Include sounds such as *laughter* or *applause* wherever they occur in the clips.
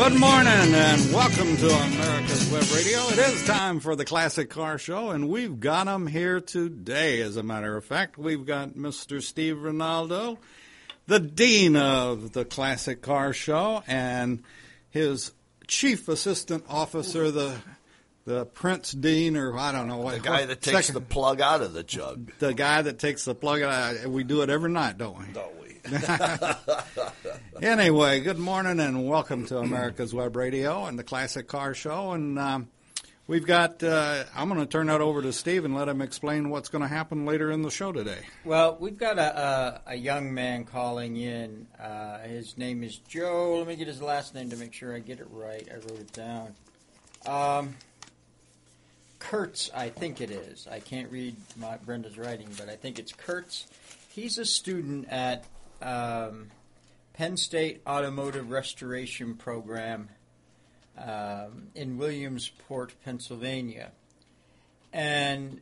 Good morning and welcome to America's Web Radio. It is time for the Classic Car Show, and we've got them here today. As a matter of fact, we've got Mr. Steve Ronaldo, the Dean of the Classic Car Show, and his Chief Assistant Officer, the the Prince Dean, or I don't know what The guy that takes the plug out of the jug. the guy that takes the plug. out. We do it every night, don't we? Don't we? *laughs* Anyway, good morning and welcome to America's Web Radio and the Classic Car Show. And um, we've got, uh, I'm going to turn that over to Steve and let him explain what's going to happen later in the show today. Well, we've got a, a, a young man calling in. Uh, his name is Joe. Let me get his last name to make sure I get it right. I wrote it down. Um, Kurtz, I think it is. I can't read my, Brenda's writing, but I think it's Kurtz. He's a student at um, Penn State Automotive Restoration Program um, in Williamsport, Pennsylvania. And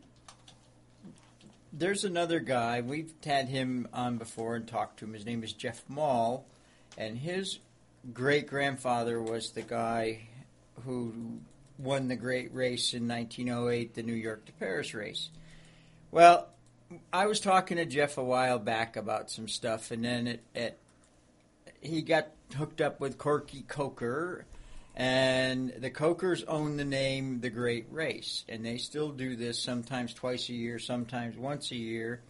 there's another guy. We've had him on before and talked to him. His name is Jeff Mahl, and his great grandfather was the guy who won the great race in 1908, the New York to Paris race. Well, I was talking to Jeff a while back about some stuff, and then it, it he got hooked up with Corky Coker, and the Cokers own the name The Great Race, and they still do this sometimes twice a year, sometimes once a year.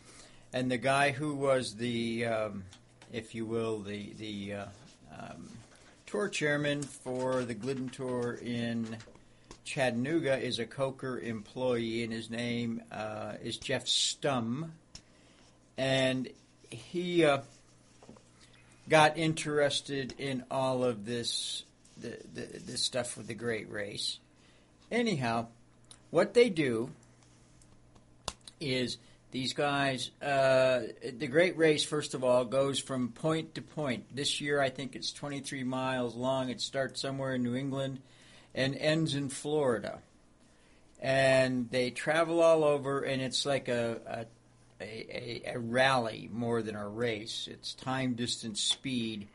And the guy who was the, um, if you will, the the uh, um, tour chairman for the Glidden Tour in Chattanooga is a Coker employee, and his name uh, is Jeff Stumb, and he. Uh, got interested in all of this the, the, this stuff with the great race. Anyhow, what they do is these guys uh, the great race first of all goes from point to point. This year I think it's 23 miles long. It starts somewhere in New England and ends in Florida. And they travel all over and it's like a, a a, a, rally more than a race. It's time, distance, speed.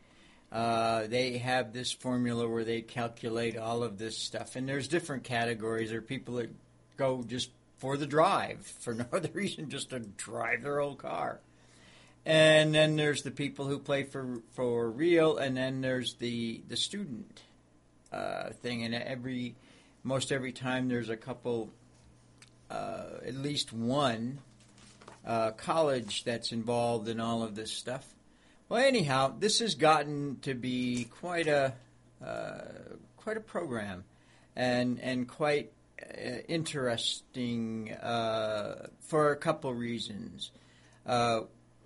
Uh, they have this formula where they calculate all of this stuff, and there's different categories. There are people that go just for the drive, for no *laughs* other reason, just to drive their old car. And then there's the people who play for for real, and then there's the the student uh, thing. And every most every time there's a couple, uh, at least one uh, college that's involved in all of this stuff. Well, anyhow, this has gotten to be quite a uh, quite a program, and and quite uh, interesting for a couple reasons.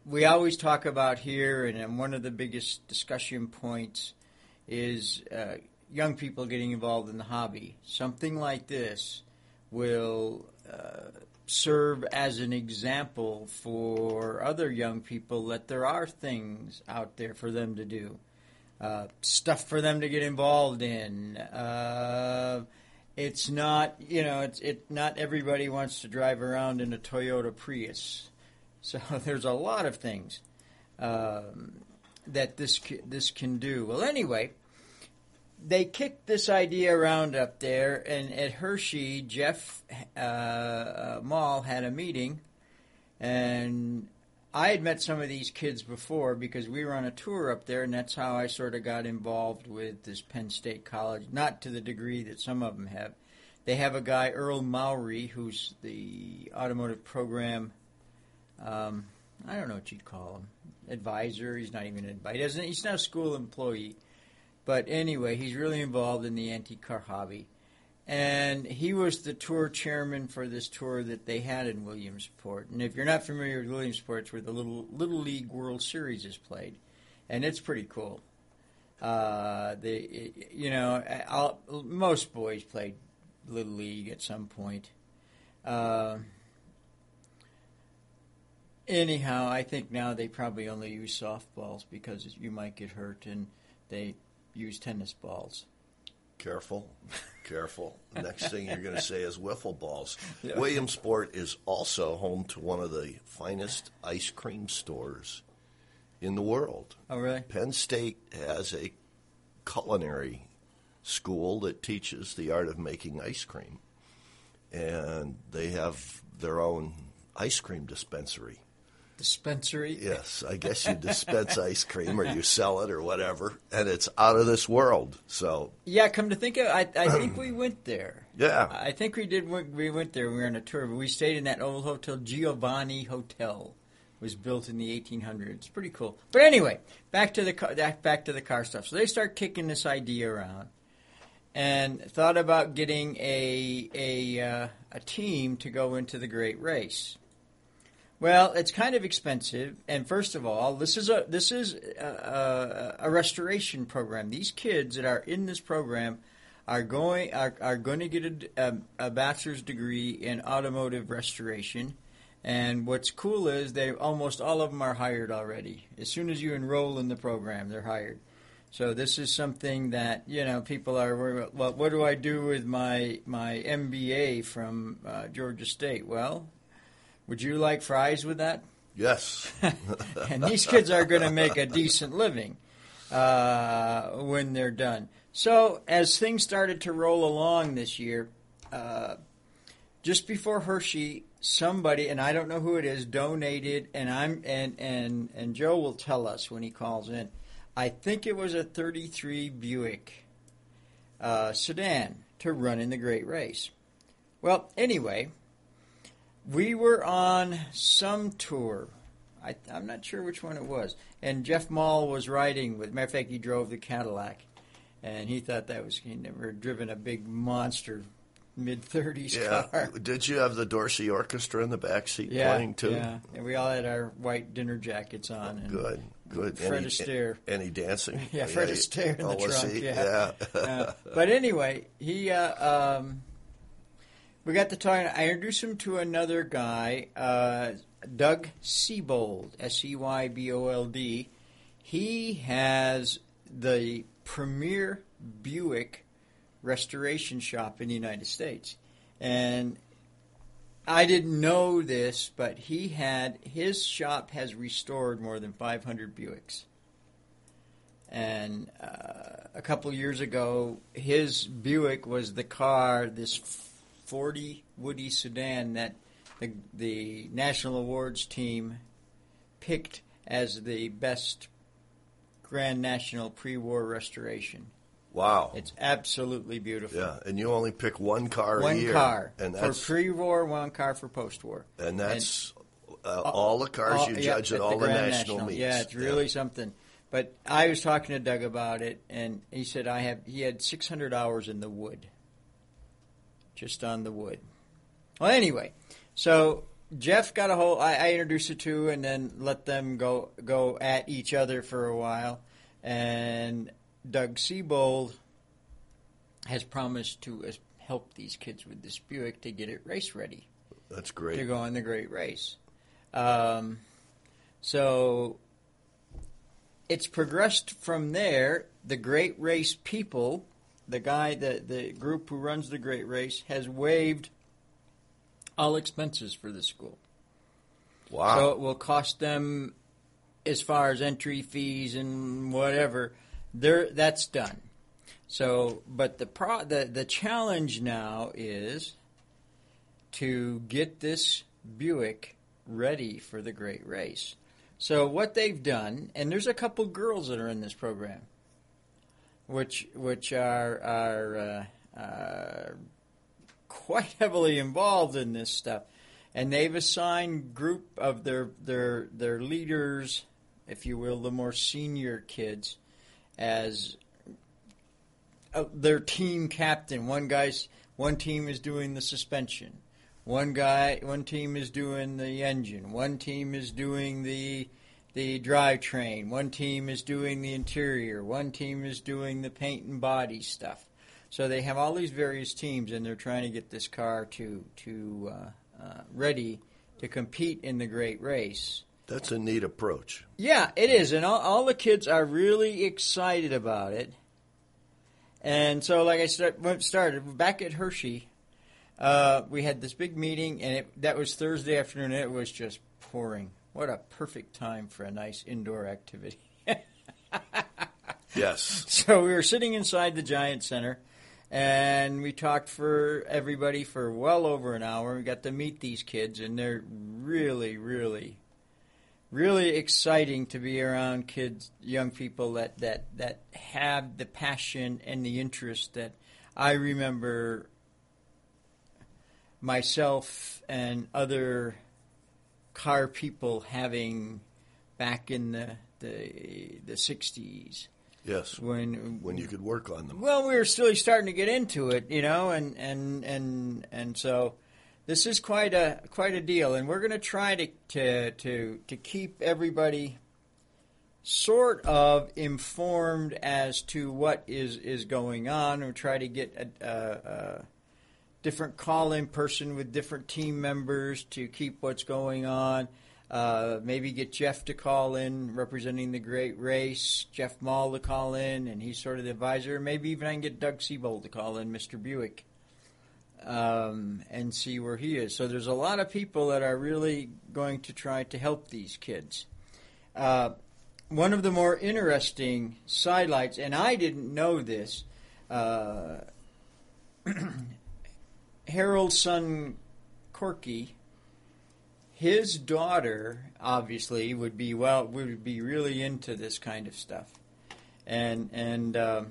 We always talk about here, and one of the biggest discussion points is uh, young people getting involved in the hobby. Something like this will serve as an example for other young people that there are things out there for them to do, uh, stuff for them to get involved in. Uh, it's not, you know, it's it. Not everybody wants to drive around in a Toyota Prius, *laughs* so there's a lot of things um, that this this can do. Well, anyway they kicked this idea around up there, and at Hershey, Jeff uh, Mahl had a meeting, and I had met some of these kids before because we were on a tour up there, and that's how I sort of got involved with this Penn State College. Not to the degree that some of them have. They have a guy, Earl Mowry, who's the automotive program. Um, I don't know what you'd call him. Advisor. He's not even an advisor. He's not a school employee but anyway, he's really involved in the anti car hobby. And he was the tour chairman for this tour that they had in Williamsport. And if you're not familiar with Williamsport, it's where the Little, Little League World Series is played. And it's pretty cool. Uh, the, you know, I'll, most boys played Little League at some point. Uh, anyhow, I think now they probably only use softballs because you might get hurt, and they use tennis balls. Careful, careful. *laughs* Next thing you're going to say is wiffle balls. Yeah. Williamsport is also home to one of the finest ice cream stores in the world. Oh, really? Penn State has a culinary school that teaches the art of making ice cream, and they have their own ice cream dispensary. Dispensary. Yes, I guess you *laughs* dispense ice cream or you sell it or whatever, and it's out of this world. So Yeah, come to think of, it, I I think we *clears throat* went there. yeah, I think we did. We went there. We were on a tour. But we stayed in that old hotel, Giovanni Hotel. It was built in the 1800s. Pretty cool. But anyway, back to the car, back to the car stuff. So they start kicking this idea around, and thought about getting a a uh, a team to go into the Great Race. Well, it's kind of expensive, and first of all, this is a this is a, a, a restoration program. These kids that are in this program are going are, are going to get a, a, bachelor's degree in automotive restoration. And what's cool is they almost all of them are hired already. As soon as you enroll in the program, they're hired. So this is something that you know people are worried about. Well, what do I do with my my MBA from uh, Georgia State? Well, would you like fries with that? yes, *laughs* and these kids are going to make a decent living uh, when they're done. So, as things started to roll along this year, uh, just before Hershey, somebody and I don't know who it is donated, and I'm and and and Joe will tell us when he calls in. I think it was a '33 Buick uh, sedan to run in the Great Race. Well, anyway, we were on some tour. I, I'm not sure which one it was. And Jeff Mahl was riding with. Matter of fact, he drove the Cadillac, and he thought that was he never driven a big monster mid 30s yeah. car. Did you have the Dorsey Orchestra in the back seat Yeah, playing too? yeah. And we all had our white dinner jackets on. And Good, good. *laughs* Fred any, Astaire. Any dancing? Yeah, Fred he- Astaire in the trunk. he? Yeah. Uh, but anyway, he uh, um, we got to talking. I introduced him to another guy, uh, Doug Seybold, S E Y B O L D. He has the premier Buick restoration shop in the United States, and I didn't know this, but he had his shop has restored more than 500 Buicks. And uh, a couple years ago, his Buick was the car, this 40 Woody sedan that the, the National Awards team picked as the best Grand National pre-war restoration. Wow. It's absolutely beautiful. yeah, and you only pick one car a One car and for pre-war, one car for post-war. and that's uh, all the cars All- you yeah, judge at at all the, Grand national, meets. Yeah, it's really something. But I was talking to Doug about it, and he said I have. He had 600 hours in the wood, just on the wood. Well, anyway, so Jeff got a whole. I, I introduced the two, and then let them go go at each other for a while. And Doug Seybold has promised to uh, help these kids with this Buick to get it race ready That's great. to go on the Great Race. Um, so it's progressed from there. The Great Race people, the guy, the, the group who runs the Great Race, has waived all expenses for the school. Wow. So it will cost them, as far as entry fees and whatever, there that's done. So, but the pro, the the challenge now is to get this Buick ready for the great race. So what they've done, and there's a couple girls that are in this program, which which are are uh, uh, quite heavily involved in this stuff, and they've assigned group of their their their leaders, if you will, the more senior kids, as uh, their team captain. One guy's one team is doing the suspension. One guy, one team is doing the engine. One team is doing the the drivetrain. One team is doing the interior. One team is doing the paint and body stuff. So they have all these various teams, and they're trying to get this car to to uh, uh, ready to compete in the great race. That's a neat approach. Yeah, it is, and all, all the kids are really excited about it. And so, like I start, started back at Hershey, uh, we had this big meeting, and it, that was Thursday afternoon. And it was just pouring. What a perfect time for a nice indoor activity. Yes. *laughs* So we were sitting inside the Giant Center, and we talked for everybody for well over an hour. We got to meet these kids, and they're really, really, really exciting to be around kids, young people that that that have the passion and the interest that I remember myself and other car people having back in the the the 60s Yes. when When you could work on them. well we were still starting to get into it you know and and and and so this is quite a quite a deal and we're going to try to to to to keep everybody sort of informed as to what is is going on and try to get a, a, a different call-in person with different team members to keep what's going on uh, maybe get Jeff to call in representing the great race, Jeff Mahl to call in, and he's sort of the advisor. Maybe even I can get Doug Seybold to call in, Mr. Buick, um, and see where he is. So there's a lot of people that are really going to try to help these kids. Uh, one of the more interesting sidelights, and I didn't know this, uh, *clears throat* Harold's son Corky his daughter obviously would be well would be really into this kind of stuff. And and um,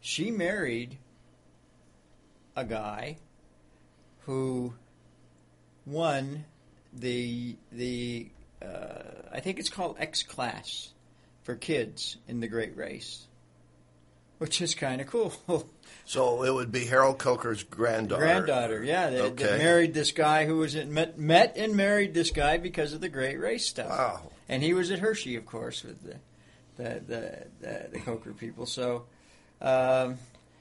she married a guy who won the the uh, I think it's called X class for kids in the Great Race, which is kind of cool. *laughs* So it would be Harold Coker's granddaughter. Granddaughter, yeah, they, Okay. they married this guy who was in, met met and married this guy because of the Great Race stuff. Wow. And he was at Hershey, of course, with the the the, the, the Coker people. So um,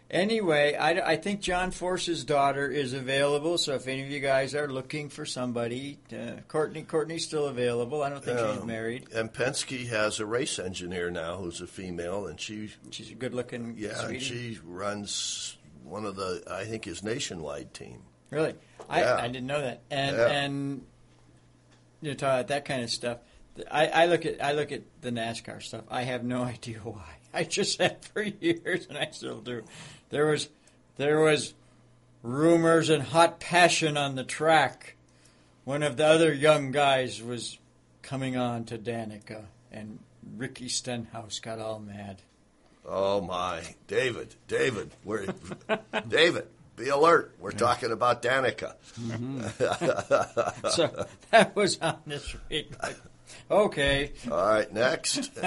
anyway, I, I think John Force's daughter is available. So if any of you guys are looking for somebody, uh, Courtney Courtney's still available. I don't think she's Um, married. And Penske has a race engineer now who's a female, and she, She's a good-looking yeah, and she runs one of the, I think, his nationwide team. Really, I, Yeah. I didn't know that. And Yeah. and you know, talk about that kind of stuff. I, I look at I look at the NASCAR stuff. I have no *laughs* idea why. I just have for years, and I still do. There was there was rumors and hot passion on the track. One of the other young guys was coming on to Danica, and Ricky Stenhouse got all mad. Oh my, David, David, we're *laughs* David. Be alert. We're talking about Danica. Mm-hmm. *laughs* So that was on this week. Okay. All right, next. *laughs*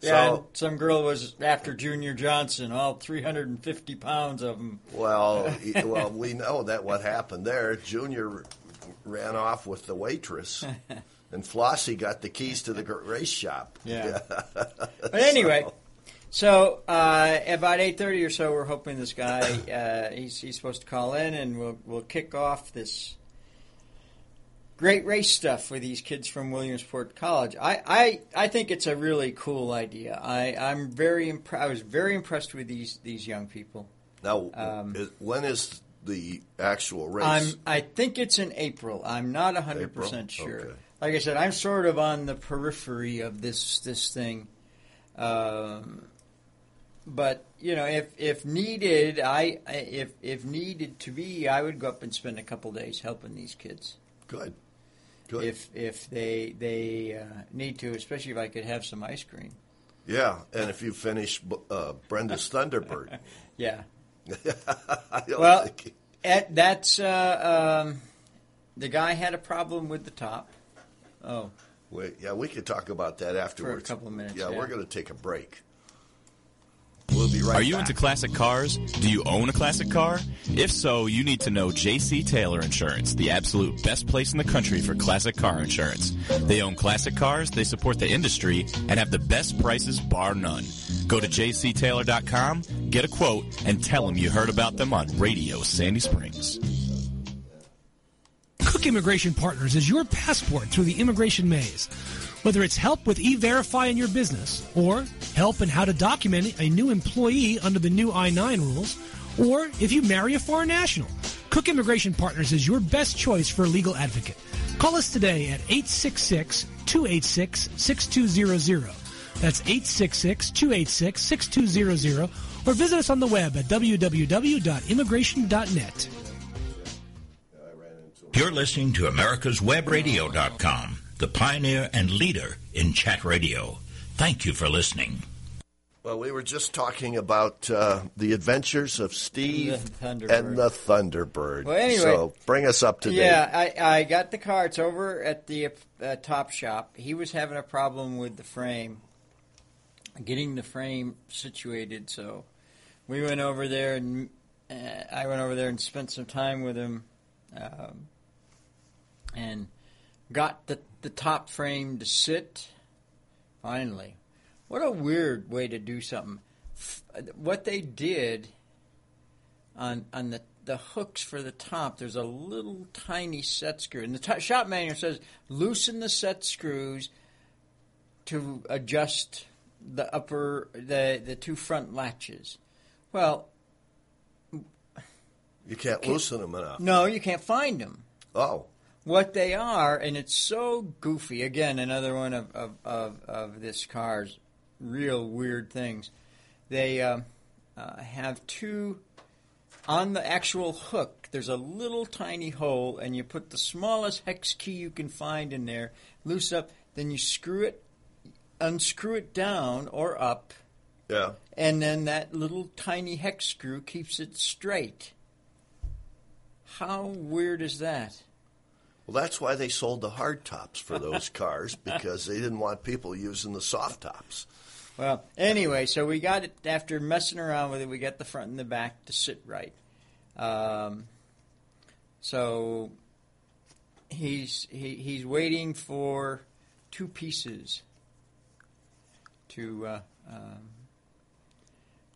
Yeah, So- some girl was after Junior Johnson, all 350 pounds of him. Well, *laughs* well, we know that what happened there. Junior ran off with the waitress, *laughs* and Flossie got the keys to the race shop. Yeah. *laughs* But anyway, so uh, about 8:30 or so, we're hoping this guy uh, he's, he's supposed to call in, and we'll we'll kick off this great race stuff for these kids from Williamsport College. I, I, I think it's a really cool idea. I, I'm very impre- I was very impressed with these these young people. Now, Um, is- when is the actual race? I'm. I think it's in April. I'm not hundred percent April? sure. Okay. Like I said, I'm sort of on the periphery of this this thing. Um, but you know, if if needed, I I- if if needed to be, I would go up and spend a couple days helping these kids. Good. Good. If if they they uh, need to, especially if I could have some ice cream. yeah, and if you finish uh, Brenda's *laughs* Thunderbird, Yeah. *laughs* Well, at, that's uh, um, the guy had a problem with the top. Oh. Wait, yeah, we could talk about that afterwards. A couple of minutes, Yeah, yeah. we're going to take a break. We'll be right Are you back. into classic cars? Do you own a classic car? If so, you need to know JC Taylor Insurance, the absolute best place in the country for classic car insurance. They own classic cars, they support the industry, and have the best prices bar none. Go to jctaylor.com, get a quote, and tell them you heard about them on Radio Sandy Springs. Kuck Immigration Partners is your passport through the immigration maze. Whether it's help with e-verify in your business, or help in how to document a new employee under the new I-9 rules, or if you marry a foreign national, Kuck Immigration Partners is your best choice for a legal advocate. Call us today at 866-286-6200. That's 866-286-6200 or visit us on the web at www.immigration.net. You're listening to America'sWebRadio.com, the pioneer and leader in chat radio. Thank you for listening. Well, we were just talking about uh, the adventures of Steve The Thunderbird. and the Thunderbird. Well, anyway, so bring us up to date. Yeah, I, I got the car. It's over at the uh, Top Shop. He was having a problem with the frame, getting the frame situated. So we went over there, and uh, I went over there and spent some time with him, um, and got the the top frame to sit. Finally, what a weird way to do something. What they did on on the the hooks for the top, there's a little tiny set screw, and the t- shop manual says loosen the set screws to adjust the upper the the two front latches. Well, You can't loosen them enough. no, you can't find them. Oh, What they are, and it's so goofy. Again, another one of of of, of this car's real weird things. They um, uh, have two on the actual hook. There's a little tiny hole, and you put the smallest hex key you can find in there, loose up, then you screw it, unscrew it down or up, yeah. and then that little tiny hex screw keeps it straight. How weird is that? Well, that's why they sold the hard tops for those *laughs* cars because they didn't want people using the soft tops. Well, anyway, so we got it after messing around with it. We got the front and the back to sit right. Um, so he's he, he's waiting for two pieces to uh, um,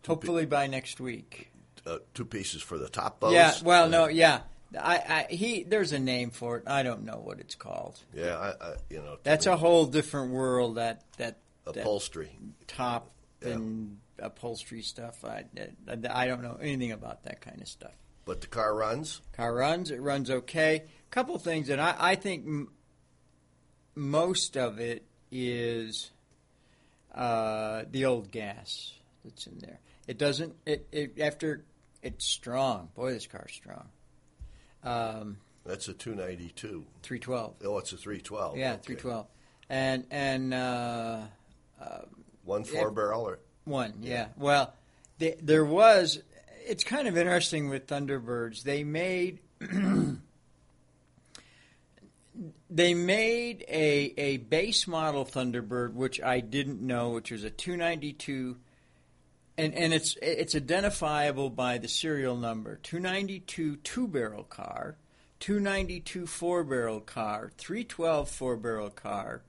hopefully by next week. Uh, two pieces for the top bows. Yeah. Well, no. Yeah. I, I he there's a name for it. I don't know what it's called. Yeah, I, I, you know. That's me, a whole different world. That that that upholstery. top Yeah. and upholstery stuff. I, I, I don't know anything about that kind of stuff. But the car runs. Car runs. It runs okay. A Couple things, and I, I think m- most of it is uh, the old gas that's in there. It doesn't. It, it after it's strong. Boy, this car's strong. Um, That's a 292. three twelve. Oh, it's a 312. Yeah, Okay. three twelve. And and uh, One four Yeah. barrel or One, yeah. Well, the, there was. It's kind of interesting with Thunderbirds. They made *clears throat* they made a a base model Thunderbird, which I didn't know, which was a 292, and and it's it's identifiable by the serial number 292 two barrel car, 292 four barrel car, 312 four barrel car.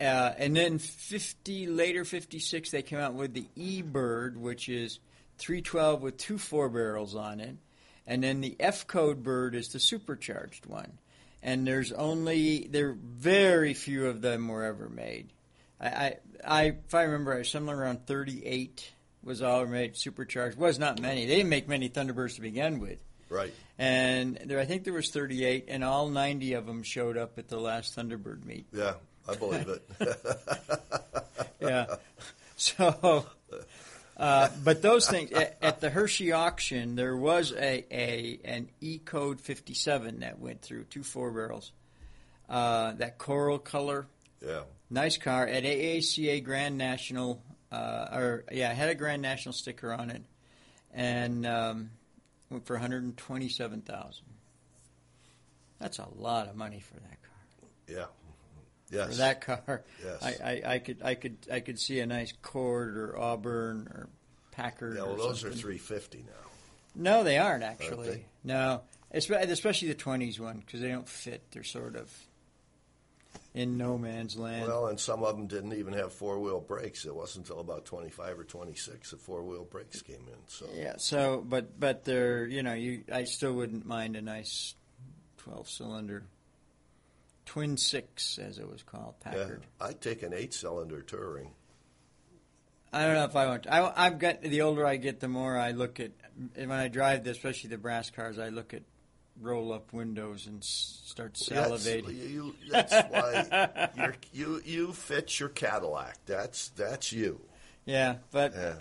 Uh, and then 50 later 56 they came out with the e-bird which is 312 with two four barrels on it and then the f code bird is the supercharged one and there's only there very few of them were ever made i i, I if i remember I was somewhere around 38 was all made supercharged was not many they didn't make many thunderbirds to begin with right. and there i think there was 38 and all 90 of them showed up at the last thunderbird meet Yeah, I believe it. *laughs* yeah. So, uh, but those things at, at the Hershey auction, there was a, a an E code fifty seven that went through two four barrels. Uh, that coral color, yeah. nice car at AACA Grand National, uh, or yeah, it had a Grand National sticker on it, and um, went for one hundred and twenty seven thousand. That's a lot of money for that car Yeah. Yes. for that car. Yes. I, I, I could I could I could see a nice Cord or Auburn or Packard. yeah, well, those something. are 350 now. No, they aren't actually. they? No, especially the twenties one because they don't fit. They're sort of in no man's land. Well, and some of them didn't even have four wheel brakes. It wasn't until about 25 or 26 that four wheel brakes came in. So yeah. So, but but they're you know you I still wouldn't mind a nice twelve cylinder twin six as it was called yeah, Packard. I'd take an eight cylinder touring. I don't know if I want. To. I, I've got the older I get, the more I look at. When I drive, the, especially the brass cars, I look at roll up windows and start That's, salivating. you, that's why *laughs* you're, you you fit your Cadillac. That's that's you. Yeah, but Yeah.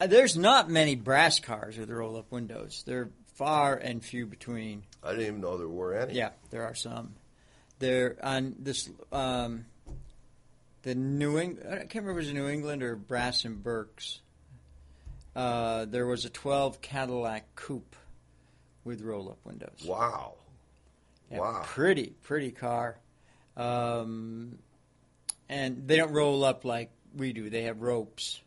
uh, there's not many brass cars with roll up windows. They're far and few between. I didn't even know there were any. Yeah, there are some. There on this um, the New England. I can't remember if it was New England or Brass and Burks. Uh, there was a 12 Cadillac Coupe with roll-up windows. Wow. Yeah, Wow. Pretty, pretty car. Um, and they don't roll up like we do. They have ropes.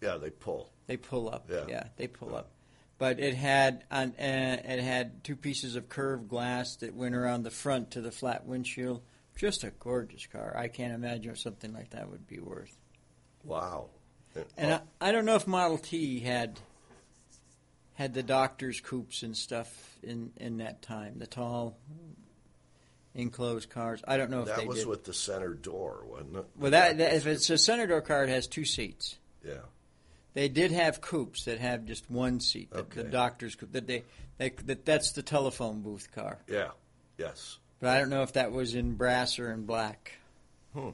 Yeah, they pull. They pull up. Yeah. yeah they pull up. But it had on, uh, it had two pieces of curved glass that went around the front to the flat windshield. Just a gorgeous car. I can't imagine what something like that would be worth. Wow. And oh, I, I don't know if Model T had had the doctor's coupes and stuff in in that time. The tall enclosed cars. I don't know if that was did. with the center door, wasn't it? well, that, that if it's a center door car, it has two seats. Yeah. They did have coupes that have just one seat. The, the doctor's coupe. That they, they that that's the telephone booth car. Yeah. Yes. But I don't know if that was in brass or in black. Hmm.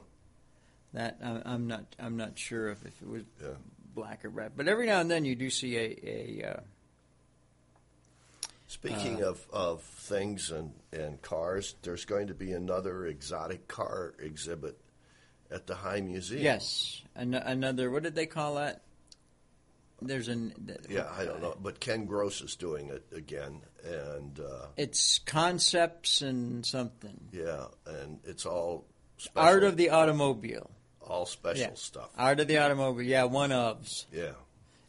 That I, I'm not. I'm not sure if, if it was Yeah. black or red. But every now and then you do see a. a uh, Speaking Uh, of, of things and, and cars, there's going to be another exotic car exhibit at the High Museum. yes, an, another. What did they call that? There's an. Yeah, I don't know, but Ken Gross is doing it again, and uh, It's concepts and something. yeah, and it's all special, Art of the automobile. all special Yeah. stuff. Art of the automobile. Yeah, one ofs. Yeah,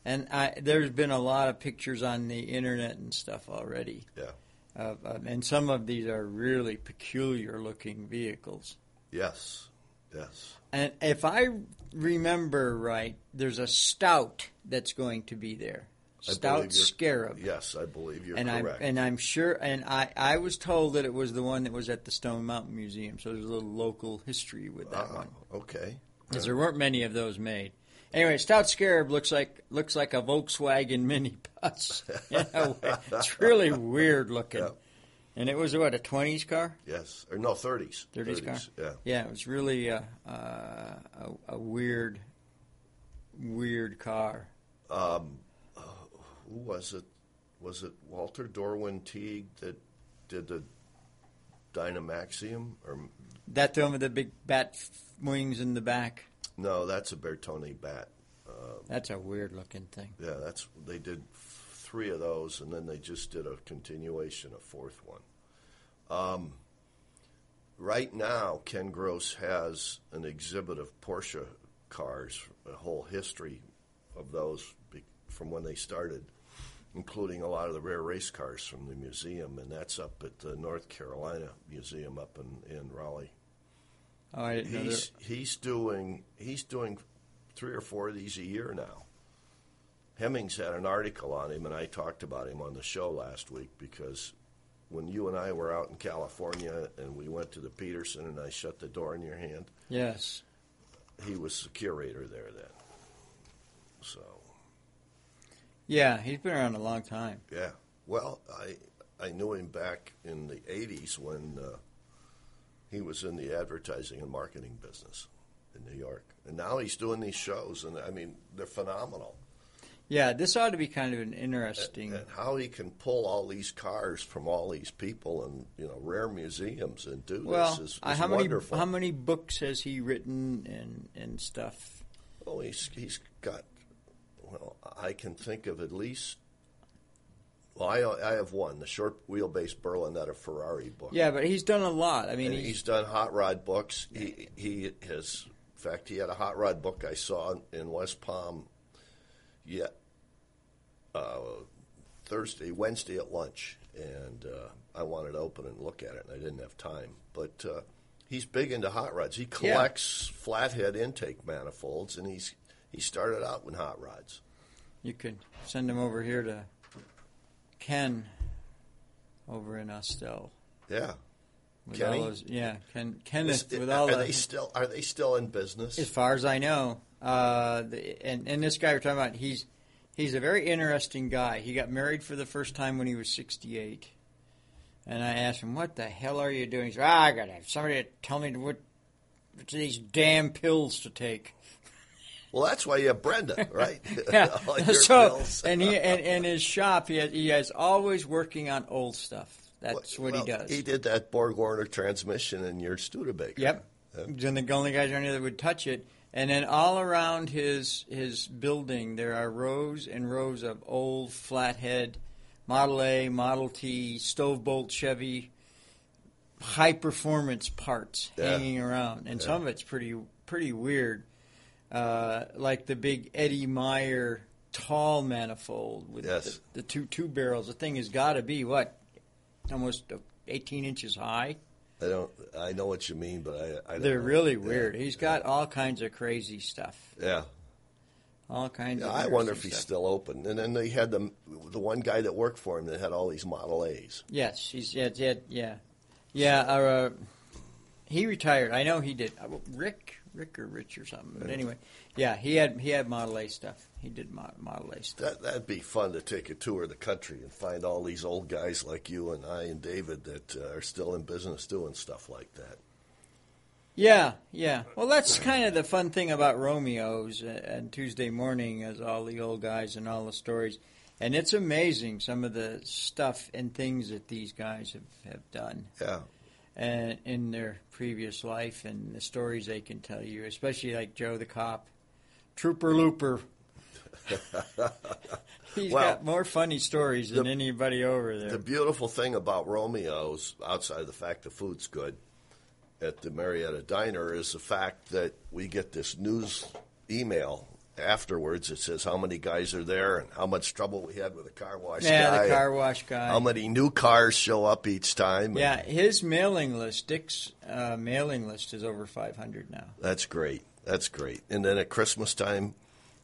And I, there's been a lot of pictures on the internet and stuff already. yeah, um, and some of these are really peculiar looking vehicles. yes, yes. And if I remember right, there's a stout that's going to be there. Stout Scarab. Yes, I believe you're and correct. I'm and I'm sure and I, I was told that it was the one that was at the Stone Mountain Museum, so there's a little local history with that Ah, one. okay. Because there weren't many of those made. Anyway, Stout Scarab looks like looks like a Volkswagen mini bus. a *laughs* way. It's really weird looking. Yeah. And it was what a twenties car, Yes, or no, thirties. thirties car. Yeah. yeah, it was really a, uh, a, a weird, weird car. Um, uh, who was it? Was it Walter Dorwin Teague that did the Dymaxion? Or That one with the big bat f- wings in the back. No, that's a Bertone bat. That's a weird looking thing. Yeah, that's they did three of those, and then they just did a continuation, a fourth one. Um, right now, Ken Gross has an exhibit of Porsche cars, a whole history of those from when they started, including a lot of the rare race cars from the museum, and that's up at the North Carolina Museum up in, in Raleigh. Oh, I didn't know. He's he's doing he's doing three or four of these a year now. Hemmings had an article on him, and I talked about him on the show last week because when you and I were out in California and we went to the Peterson and I shut the door in your hand, yes. he was the curator there then. So Yeah, he's been around a long time. yeah, well, I I knew him back in the '80s when uh, he was in the advertising and marketing business in New York, and now he's doing these shows, and I mean they're phenomenal. Yeah, this ought to be kind of an interesting. and how he can pull all these cars from all these people and you know rare museums and do well, this is, is how many wonderful. how many books has he written and and stuff? Oh, he's he's got. Well, I can think of at least. Well, I I have one, the short wheelbase Berlinetta Ferrari book. Yeah, but he's done a lot. I mean, he's, he's done hot rod books. He he has. In fact, he had a hot rod book I saw in West Palm. Yeah. Uh, Thursday, Wednesday at lunch, and uh, I wanted to open and look at it, and I didn't have time. But uh, he's big into hot rods. He collects flathead intake manifolds, and he's he started out with hot rods. you could send him over here to Ken over in Austell. Yeah. With Kenny? all those, yeah, Ken, Kenneth Is- with are all they still are they still in business? as far as I know, uh, the, and and this guy we're talking about, he's he's a very interesting guy. He got married for the first time when he was sixty eight, And I asked him, "What the hell are you doing?" He said, ah, "I got to have somebody to tell me what these damn pills to take." Well, that's why you have Brenda, *laughs* right? *laughs* Yeah. *laughs* So, and he and, and his shop, he has, he has always working on old stuff. That's what Well, he does. He did that Borg Warner transmission in your Studebaker. Yep. Yeah. Then the only guys around here that would touch it. And then all around his his building, there are rows and rows of old flathead Model A, Model T, stove bolt Chevy, high performance parts Yeah. hanging around, and some of it's pretty pretty weird, uh, like the big Eddie Meyer tall manifold with Yes. the, the two two barrels. The thing has got to be what almost 18 inches high. I don't. I know what you mean, but I. I They're know. really Yeah. weird. He's got all kinds of crazy stuff. Yeah. All kinds Yeah, of. I wonder if he's stuff. still open. And then they had the the one guy that worked for him that had all these Model A's. Yes, he's yeah yeah yeah yeah. Uh, he retired. I know he did. Uh, Rick, Rick or Rich or something. But anyway, yeah, he had he had Model A stuff. He did Mo- Model A stuff. That that'd be fun to take a tour of the country and find all these old guys like you and I and David that uh, are still in business doing stuff like that. Yeah, yeah. Well, that's kind of the fun thing about Romeo's uh, and Tuesday morning, as all the old guys and all the stories. And it's amazing some of the stuff and things that these guys have, have done. Yeah. And in their previous life and the stories they can tell you, especially like Joe the cop, Trooper Looper. *laughs* He's Well, got more funny stories than anybody over there. The beautiful thing about Romeo's, outside of the fact the food's good at the Marietta Diner, is the fact that we get this news email afterwards it says how many guys are there and how much trouble we had with the car wash guy. yeah, guy. the car wash guy. How many new cars show up each time? yeah, his mailing list, Dick's uh, mailing list, is over 500 now. That's great. That's great. And then at Christmas time,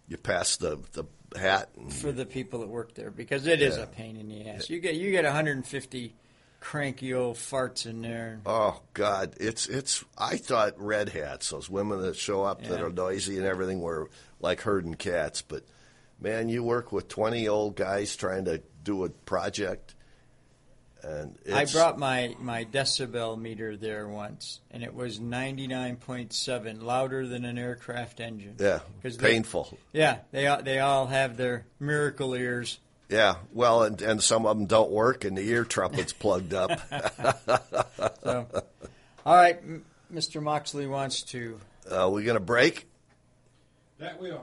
you pass the, the hat. And, for the people that work there because it is Yeah. a pain in the ass. You get you get 150 cranky old farts in there. Oh God, it's it's. I thought red hats, those women that show up that are noisy and everything, were like herding cats. But man, you work with twenty old guys trying to do a project, and I brought my, my decibel meter there once, and it was 99.7, louder than an aircraft engine. yeah 'Cause they- painful. Yeah, they they all have their miracle ears. Yeah, well, and and some of them don't work, and the ear trumpet's plugged up. *laughs* *laughs* So, all right, Mr. Moxley wants to. uh, we gonna break? That we are.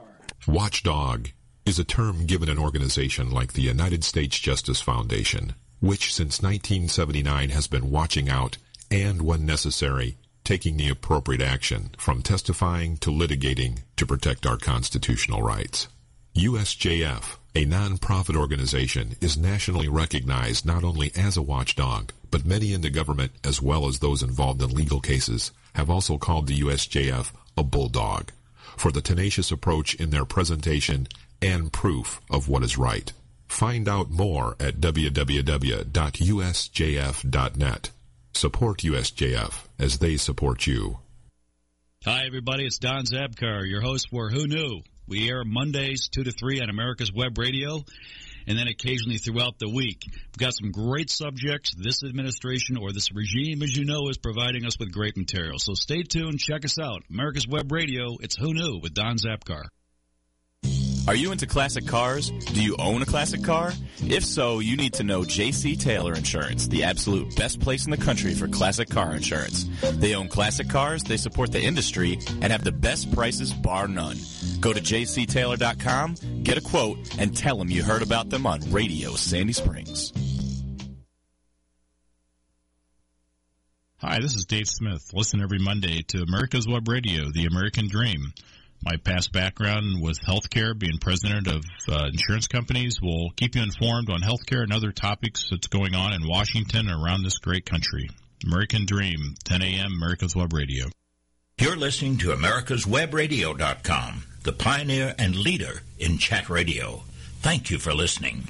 Watchdog is a term given an organization like the United States Justice Foundation, which since 1979 has been watching out and, when necessary, taking the appropriate action from testifying to litigating to protect our constitutional rights. USJF, a non-profit organization, is nationally recognized not only as a watchdog, but many in the government as well as those involved in legal cases have also called the USJF a bulldog for the tenacious approach in their presentation and proof of what is right. Find out more at www.usjf.net. Support USJF as they support you. Hi, everybody. It's Don Zabkar, your host for Who Knew. We air Mondays 2 to 3 on America's Web Radio, and then occasionally throughout the week. We've got some great subjects. This administration or this regime, as you know, is providing us with great material. So stay tuned. Check us out. America's Web Radio. It's Who Knew with Don Zapkar. Are you into classic cars? Do you own a classic car? If so, you need to know JC Taylor Insurance, the absolute best place in the country for classic car insurance. They own classic cars, they support the industry, and have the best prices bar none. Go to jctaylor.com, get a quote, and tell them you heard about them on Radio Sandy Springs. Hi, this is Dave Smith. Listen every Monday to America's Web Radio, The American Dream. My past background with healthcare, being president of uh, insurance companies, will keep you informed on healthcare and other topics that's going on in Washington and around this great country. American Dream, 10 a.m., America's Web Radio. You're listening to americaswebradio.com, the pioneer and leader in chat radio. Thank you for listening.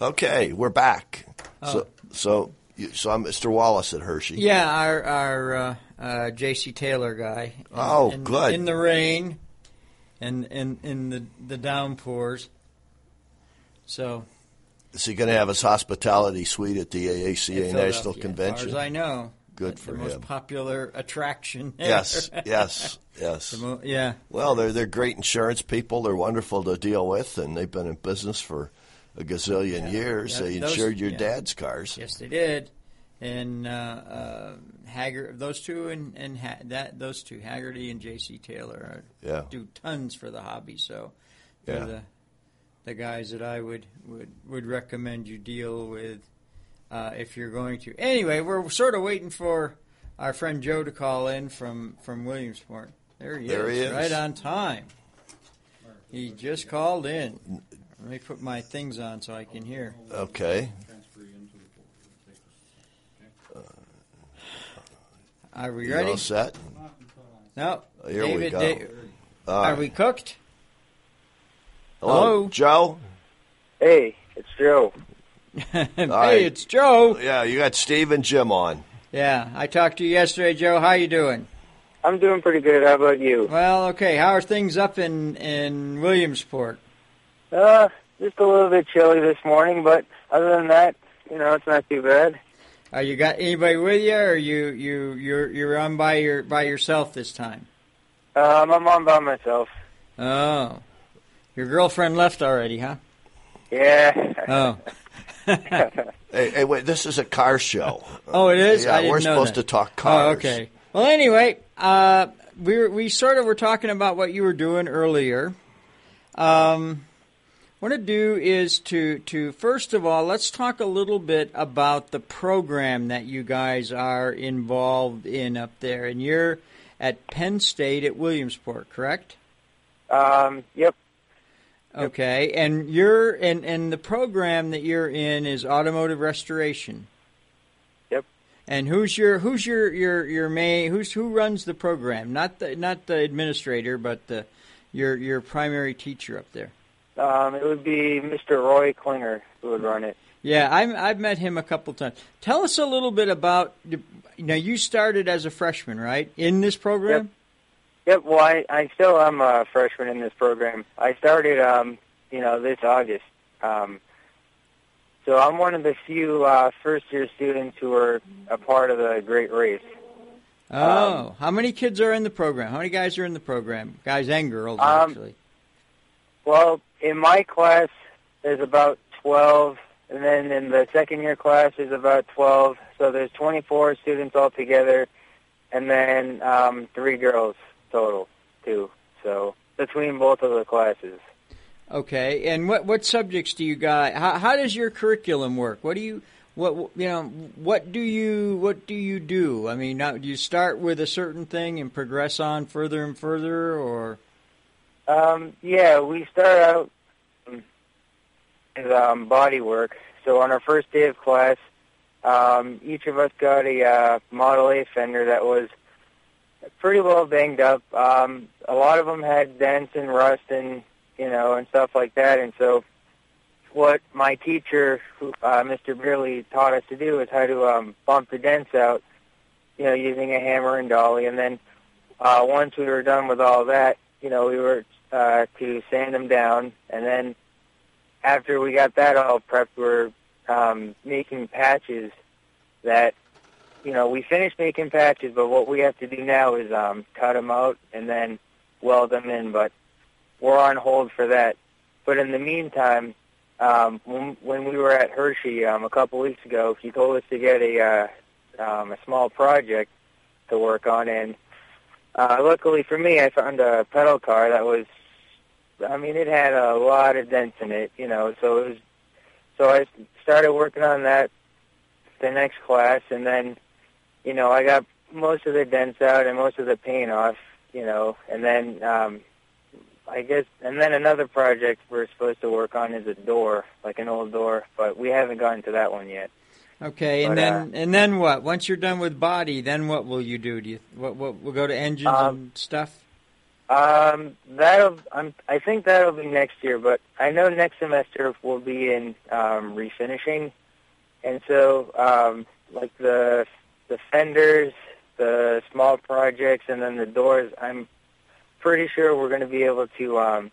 Okay, we're back. So so you, so I'm Mr. Wallace at Hershey. Yeah, our our uh, uh, J.C. Taylor guy. In, Oh, in, good. In the rain, and in in the the downpours. So Is he going to have his hospitality suite at the AACA National Convention? As as I know. Good for the him. most popular attraction. *laughs* Yes, yes, yes. The mo- yeah. Well, they're they're great insurance people. They're wonderful to deal with, and they've been in business for a gazillion years. Yeah, they those- insured your yeah. dad's cars. Yes, they did. And uh, uh, Haggard, those two, and, and ha- that those two, Haggerty and J.C. Taylor, are, Yeah. do tons for the hobby. So they're Yeah. the the guys that I would would, would recommend you deal with uh, if you're going to. Anyway, we're sort of waiting for our friend Joe to call in from from Williamsport. There he There is, he is. right on time. He just called in. Let me put my things on so I can hear. Okay. Uh, are we You ready? all set? No. Oh, here we David, go. Da- All are right. we cooked? Hello, Hello? Joe. Hey, it's Joe. *laughs* hey, right. it's Joe. Yeah, you got Steve and Jim on. Yeah, I talked to you yesterday, Joe. How you doing? I'm doing pretty good. How about you? Well, okay. How are things up in in Williamsport? Uh, just a little bit chilly this morning, but other than that, you know, it's not too bad. Are you got anybody with you, or you you you're you're on by your by yourself this time? Um, I'm on by myself. Oh, your girlfriend left already, huh? Yeah. Oh, *laughs* Hey, hey, wait, this is a car show. oh, it is. Yeah, I didn't we're know supposed that. to talk cars. Oh, okay. Well, anyway, uh, we were, we sort of were talking about what you were doing earlier. Um, what to do is to to first of all, let's talk a little bit about the program that you guys are involved in up there, and you're at Penn State at Williamsport, correct? Um, yep. Okay, and you're and and the program that you're in is automotive restoration. Yep. And who's your who's your your your main who's who runs the program? Not the not the administrator, but the your your primary teacher up there. Um, it would be Mr. Roy Klinger who would run it. Yeah, I'm, I've met him a couple times. Tell us a little bit about. Now, you started as a freshman, right, in this program? Yep. Well, I, I still am a freshman in this program. I started, um, you know, this August. Um, so I'm one of the few uh, first-year students who are a part of the Great Race. Oh, how many kids are in the program? How many guys are in the program? Guys and girls, Um, actually. Well, in my class, there's about 12, and then in the second year class, there's about 12. So there's 24 students altogether, and then um, three girls total, too. So between both of the classes. Okay, and what what subjects do you got? How, how does your curriculum work? What do you what you know? What do you what do you do? I mean, now, do you start with a certain thing and progress on further and further, or Um, yeah, we start out with um, body work. So on our first day of class, um, each of us got a uh, Model A fender that was pretty well banged up. Um, a lot of them had dents and rust and you know and stuff like that. And so, what my teacher, uh, Mr. Brearley, taught us to do is how to um, bump the dents out, you know, using a hammer and dolly. And then uh, once we were done with all that, you know, we were uh, to sand them down, and then after we got that all prepped, we we're um, making patches that, you know, we finished making patches, but what we have to do now is um, cut them out and then weld them in, but we're on hold for that. But in the meantime, um, when, when we were at Hershey um, a couple weeks ago, he told us to get a uh, um, a small project to work on, and uh, luckily for me, I found a pedal car that was, I mean, it had a lot of dents in it, you know, so it was, so I started working on that the next class, and then, you know, I got most of the dents out and most of the paint off, you know, and then, um, I guess, and then another project we're supposed to work on is a door, like an old door, but we haven't gotten to that one yet. okay? And But, uh, then and then what? Once you're done with body, then what will you do? Do you what what will go to engines Um, and stuff? Um, that'll. I'm, I think that'll be next year, but I know next semester we'll be in um, refinishing, and so um, like the the fenders, the small projects, and then the doors. I'm pretty sure we're going to be able to, um,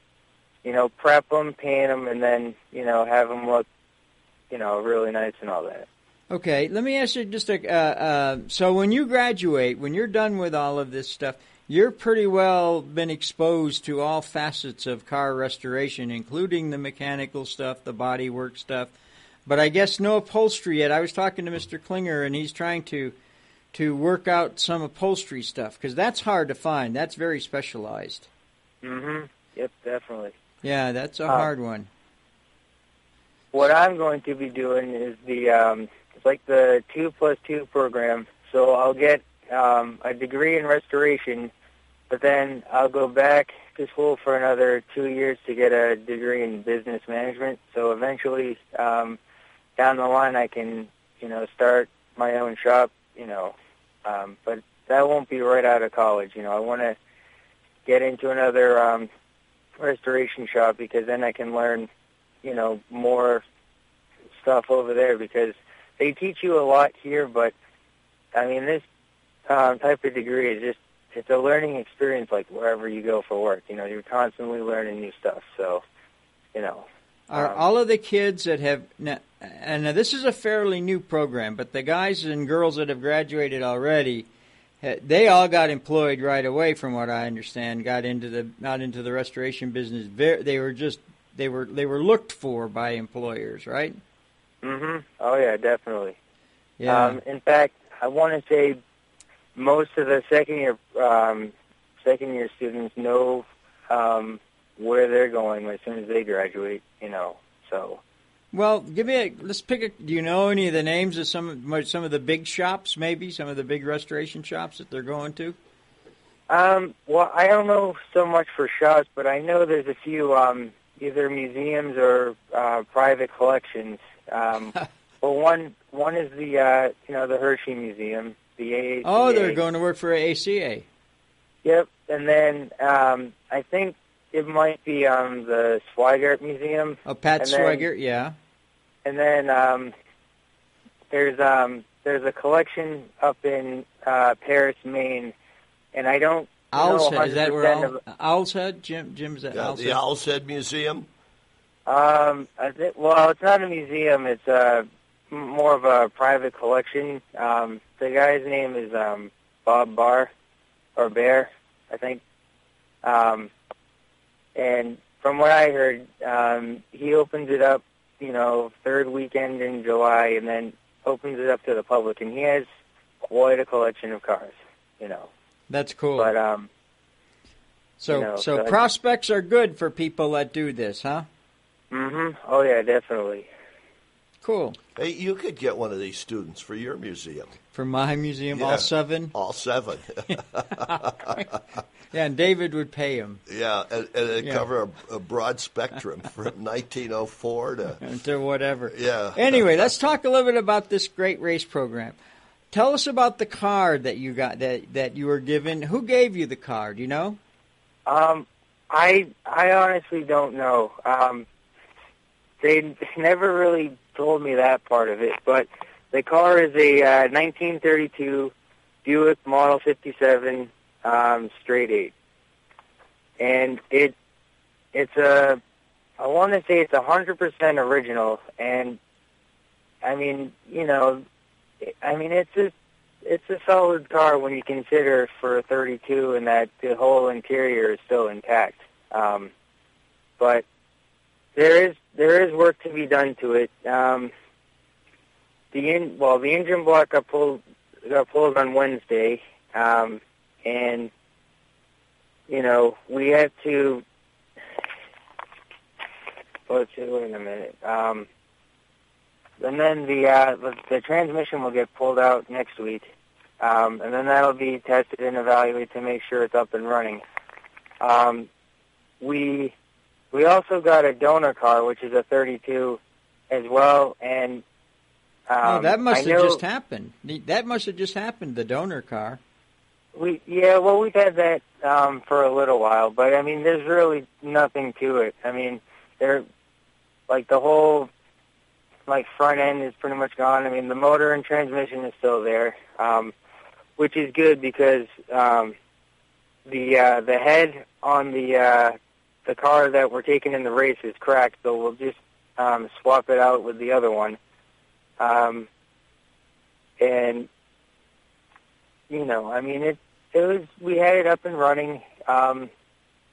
you know, prep them, paint them, and then you know have them look you know really nice and all that. Okay, let me ask you just a. Uh, uh, so when you graduate, when you're done with all of this stuff, you're pretty well been exposed to all facets of car restoration, including the mechanical stuff, the bodywork stuff. But I guess no upholstery yet. I was talking to Mr. Klinger, and he's trying to to work out some upholstery stuff because that's hard to find. That's very specialized. Mm-hmm. Yep, definitely. Yeah, that's a Uh, hard one. What I'm going to be doing is the um, it's like the two plus two program. So I'll get um, a degree in restoration, but then I'll go back to school for another two years to get a degree in business management. So eventually, um, down the line, I can you know start my own shop. You know, um, but that won't be right out of college. You know, I want to get into another um, restoration shop because then I can learn, you know, more stuff over there because they teach you a lot here, but I mean this um, type of degree is just it's a learning experience like wherever you go for work. You know, you're constantly learning new stuff. So, you know, Are um, all of the kids that have now, and now this is a fairly new program, but the guys and girls that have graduated already, they all got employed right away, from what I understand. Got into the not into the restoration business. They were just they were they were looked for by employers, right? mhm. Oh yeah, definitely. Yeah. Um, in fact, I want to say most of the second year um, second year students know um, where they're going as soon as they graduate. You know, so Well, give me a. Let's pick a. Do you know any of the names of some of some of the big shops? Maybe some of the big restoration shops that they're going to. Um, well, I don't know so much for shops, but I know there's a few um, either museums or uh, private collections. Um, *laughs* well, one one is the uh, you know the Hershey Museum, the AACA. Oh, they're going to work for ACA. Yep, and then um, I think it might be um, the Swigart Museum. Oh, Pat And then- Swigart, yeah. And then um, there's um, there's a collection up in uh, Paris, Maine, and I don't Owl's know Head. Is that where 100% Owl, of- Owl's Head? Jim, Jim's at Yeah, Owl's the Head? Owl's Head Museum. Um, I think, well, it's not a museum. It's uh, m- more of a private collection. Um, the guy's name is um, Bob Barr or Bear, I think. Um, and from what I heard, um, he opens it up, you know, third weekend in July, and then opens it up to the public. And he has quite a collection of cars, you know. That's cool. But um, so, you know, so so prospects are good for people that do this, huh? hmm oh yeah, definitely. Cool. Hey, you could get one of these students for your museum. For my museum, all Yeah. seven. All seven. *laughs* *laughs* Yeah, and David would pay him yeah, and, and they Yeah. cover a, a broad spectrum *laughs* from 1904 to to whatever. yeah. Anyway, let's talk a little bit about this great race program. Tell us about the card that you got that that you were given. Who gave you the card? You know? Um, I I honestly don't know. Um, they never really told me that part of it, but the car is a uh, 1932 Buick Model 57 um, straight eight, and it it's a I want to say it's hundred percent original, and I mean you know, I mean it's a it's a solid car when you consider for a 32 and that the whole interior is still intact. Um, but there is there is work to be done to it. Um, the in, well, the engine block got pulled got pulled on Wednesday, um, and you know we have to. Let's see. Wait a minute. Um, and then the, uh, the the transmission will get pulled out next week, um, and then that'll be tested and evaluated to make sure it's up and running. Um, we we also got a donor car, which is a 32 as well, and um, oh, that must I have just happened. That must have just happened. The donor car. We yeah, well, we've had that um, for a little while, but I mean, there's really nothing to it. I mean, they're like the whole like front end is pretty much gone. I mean, the motor and transmission is still there, um, which is good because um, the uh, the head on the uh, the car that we're taking in the race is cracked. So we'll just um, swap it out with the other one. Um, and you know, I mean, it it was we had it up and running. Um,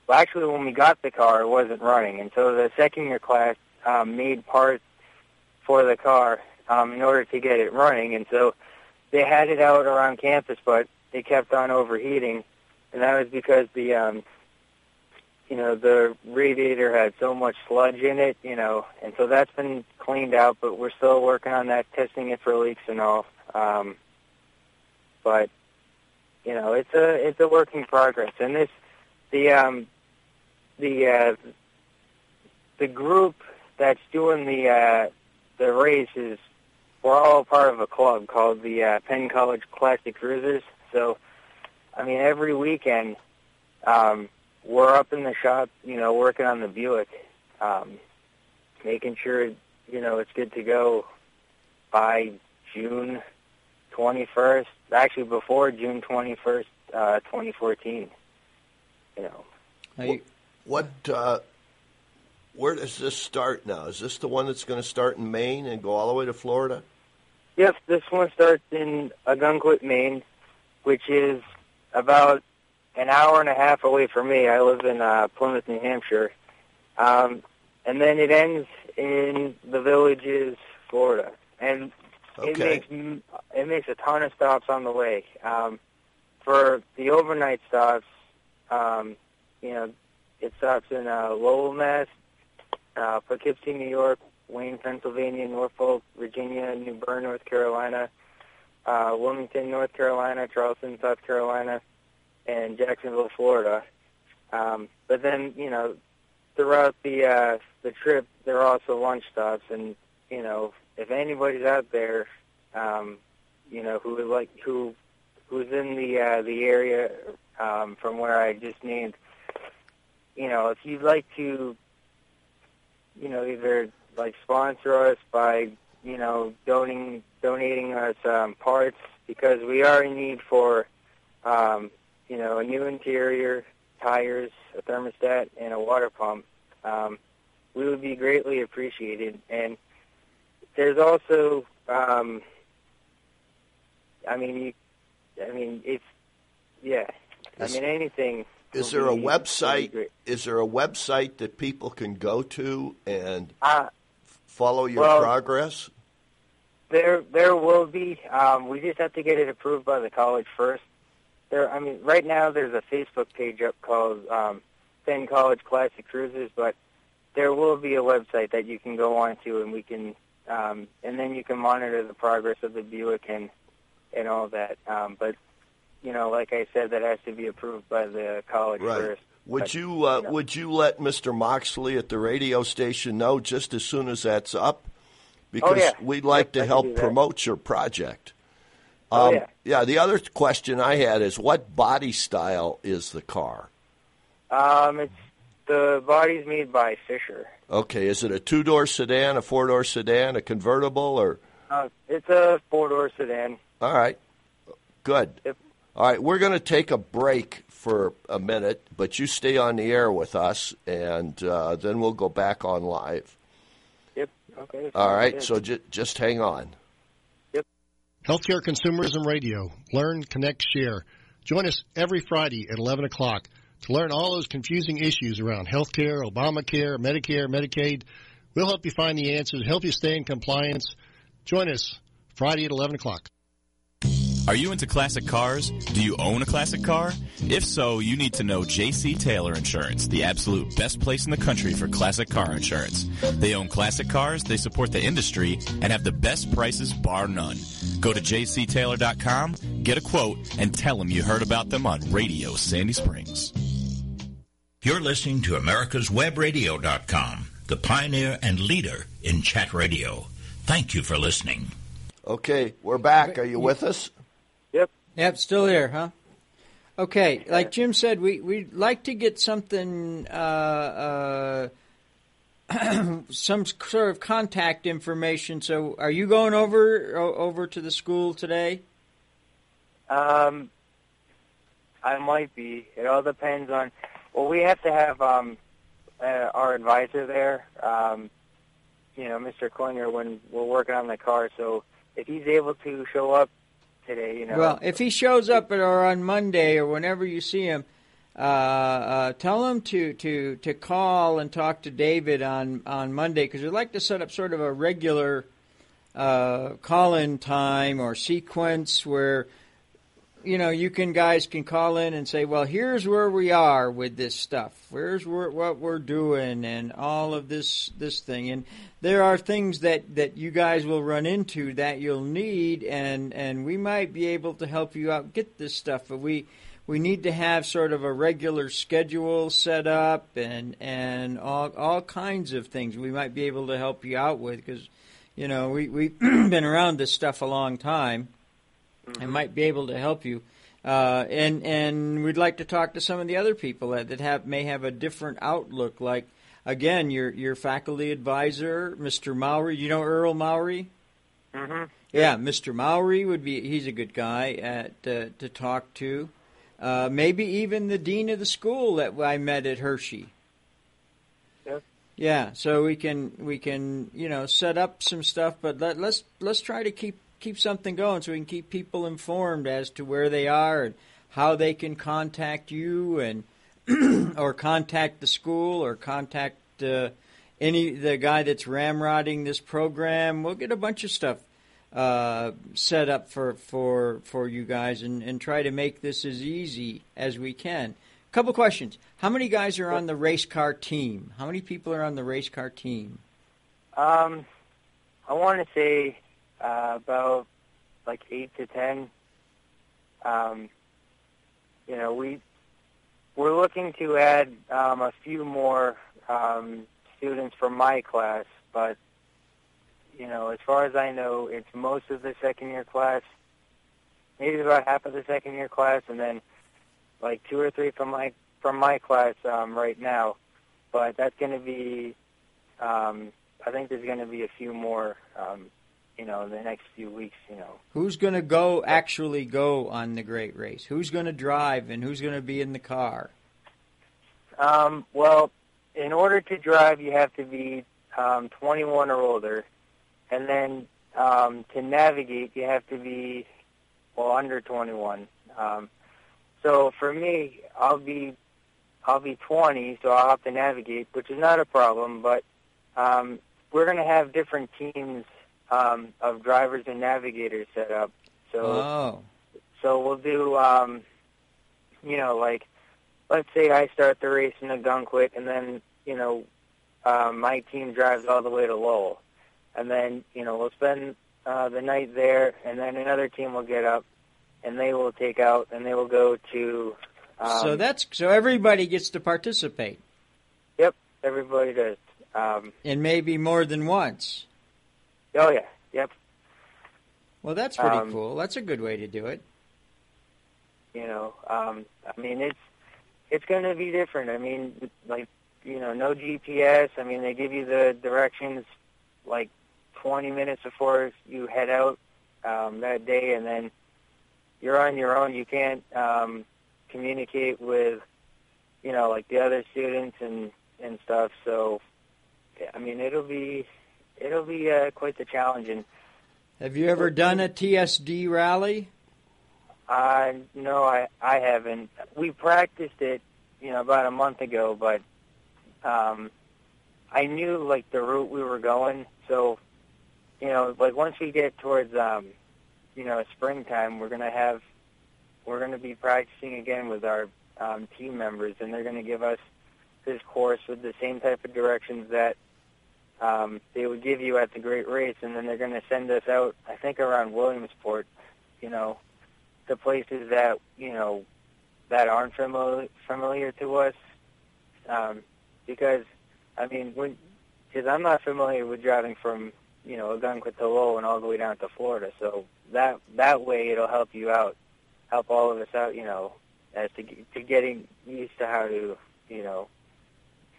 well, actually, when we got the car, it wasn't running, and so the second year class um, made parts for the car um, in order to get it running, and so they had it out around campus, but it kept on overheating, and that was because the um, you know the radiator had so much sludge in it, you know, and so that's been cleaned out, but we're still working on that, testing it for leaks and all. Um, but you know, it's a it's a work in progress, and this the um, the uh, the group that's doing the uh, the race is we're all part of a club called the uh, Penn College Classic Cruisers. So, I mean, every weekend um, we're up in the shop, you know, working on the Buick, um, making sure you know it's good to go by June 21st. Actually, before June 21st, uh, 2014. You know. What, what uh, where does this start now? Is this the one that's going to start in Maine and go all the way to Florida? Yep, this one starts in Ogunquit, Maine, which is about an hour and a half away from me. I live in uh, Plymouth, New Hampshire. Um, and then it ends in the villages, Florida. And it makes it makes a ton of stops on the way. Um, for the overnight stops, um, you know, it stops in uh, Lowell, Mass, uh, Poughkeepsie, New York, Wayne, Pennsylvania, Norfolk, Virginia, New Bern, North Carolina, uh, Wilmington, North Carolina, Charleston, South Carolina, and Jacksonville, Florida. Um, but then, you know, throughout the uh, the trip, there are also lunch stops, and you know, if anybody's out there, um, you know, who would like who who's in the uh, the area um, from where I just named, you know, if you'd like to, you know, either like sponsor us by, you know, donating donating us um, parts because we are in need for, um, you know, a new interior, tires, a thermostat, and a water pump. Um, we would be greatly appreciated. And there's also, um, I mean, you, I mean, it's, yeah. Is- I mean, anything. Is there a be- be website? Is there a website that people can go to and Uh, follow your well- progress? There, there will be. Um, we just have to get it approved by the college first. There, I mean, right now there's a Facebook page up called um, Penn College Classic Cruisers, but there will be a website that you can go on to, and we can, um, and then you can monitor the progress of the Buick and and all that. Um, but you know, like I said, that has to be approved by the college Right. first. Would But, you uh, know. would you let Mr. Moxley at the radio station know just as soon as that's up? Because Oh, yeah. we'd like to can help promote your project. Oh, Um, yeah. The other question I had is, what body style is the car? Um, it's the body's made by Fisher. Okay, is it a two door sedan, a four door sedan, a convertible, or Uh, it's a four door sedan. all right, good. Yep. All right, we're going to take a break for a minute, but you stay on the air with us, and uh, then we'll go back on live. Yep. Okay. All right, Good. so ju- just hang on. Healthcare Consumerism Radio. Learn, connect, share. Join us every Friday at 11 o'clock to learn all those confusing issues around healthcare, Obamacare, Medicare, Medicaid. We'll help you find the answers, help you stay in compliance. Join us Friday at 11 o'clock. Are you into classic cars? Do you own a classic car? If so, you need to know JC Taylor Insurance, the absolute best place in the country for classic car insurance. They own classic cars, they support the industry, and have the best prices bar none. Go to jctaylor.com, get a quote, and tell them you heard about them on Radio Sandy Springs. You're listening to America's America'sWebRadio.com, the pioneer and leader in chat radio. Thank you for listening. Okay, we're back. Are you with us? Yep. Still here, huh? Okay, like Jim said, we we'd like to get something, uh, uh, *clears throat* some sort of contact information. So, are you going over o- over to the school today? Um, I might be. It all depends on. Well, we have to have um, uh, our advisor there. Um, you know, Mr. Klinger when we're working on the car. So if he's able to show up today, you know. Well, if he shows up or on Monday or whenever you see him, uh, uh, tell him to, to, to call and talk to David on, on Monday because we'd like to set up sort of a regular uh, call-in time or sequence where you know you can guys can call in and say, well, here's where we are with this stuff. Here's where, what we're doing and all of this this thing. And there are things that that you guys will run into that you'll need, and and we might be able to help you out get this stuff, but we we need to have sort of a regular schedule set up and and all all kinds of things we might be able to help you out with because you know we we've *clears throat* been around this stuff a long time and might be able to help you uh, and and we'd like to talk to some of the other people that, that have may have a different outlook like again your your faculty advisor Mr. Mowry you know Earl Mowry hmm yeah, Mr. Mowry would be. He's a good guy at uh, to talk to. Uh, maybe even the dean of the school that I met at Hershey. Yep. Yeah, so we can we can you know set up some stuff, but let, let's let's try to keep keep something going so we can keep people informed as to where they are and how they can contact you and *clears throat* or contact the school or contact uh, any the guy that's ramrodding this program. We'll get a bunch of stuff uh, set up for, for for you guys and, and try to make this as easy as we can. Couple questions. How many guys are on the race car team? How many people are on the race car team? Um, I want to say uh, about like eight to ten. Um, you know, we we're looking to add um, a few more um, students from my class, but you know, as far as I know, it's most of the second year class, maybe about half of the second year class, and then like two or three from my from my class um, right now. But that's going to be, um, I think there's going to be a few more, um, you know, in the next few weeks. You know, Who's going to go actually go on the great race? Who's going to drive and who's going to be in the car? um, well, in order to drive, you have to be um, 21 or older, and then um, to navigate, you have to be well under 21. Um, so for me, I'll be I'll be 20, so I'll have to navigate, which is not a problem. But um, we're going to have different teams um, of drivers and navigators set up. So Oh, so we'll do, um, you know, like, let's say I start the race in Gunquit, and then, you know, um, my team drives all the way to Lowell. And then, you know, we'll spend uh, the night there, and then another team will get up, and they will take out, and they will go to. Um, so that's so everybody gets to participate, Yep, everybody does. Um, and maybe more than once. Oh, yeah, yep. Well, that's pretty Um, cool. That's a good way to do it. You know, um, I mean, it's it's going to be different. I mean, like you know, no GPS. I mean, they give you the directions like 20 minutes before you head out um, that day, and then you're on your own. You can't um, communicate with you know like the other students and and stuff. So, I mean, it'll be it'll be uh, quite the challenge. And Have you ever done a TSD rally? Uh, no, I I haven't. We practiced it, you know, about a month ago, but um, I knew like the route we were going. So, you know, like once we get towards um, you know, springtime, we're gonna have we're gonna be practicing again with our um, team members, and they're gonna give us this course with the same type of directions that um, they would give you at the Great Race, and then they're gonna send us out. I think around Williamsport, you know the places that you know that aren't familiar familiar to us, um, because I mean, because I'm not familiar with driving from you know Ogunquit to Lowell and all the way down to Florida, so that that way it'll help you out, help all of us out, you know, as to to getting used to how to you know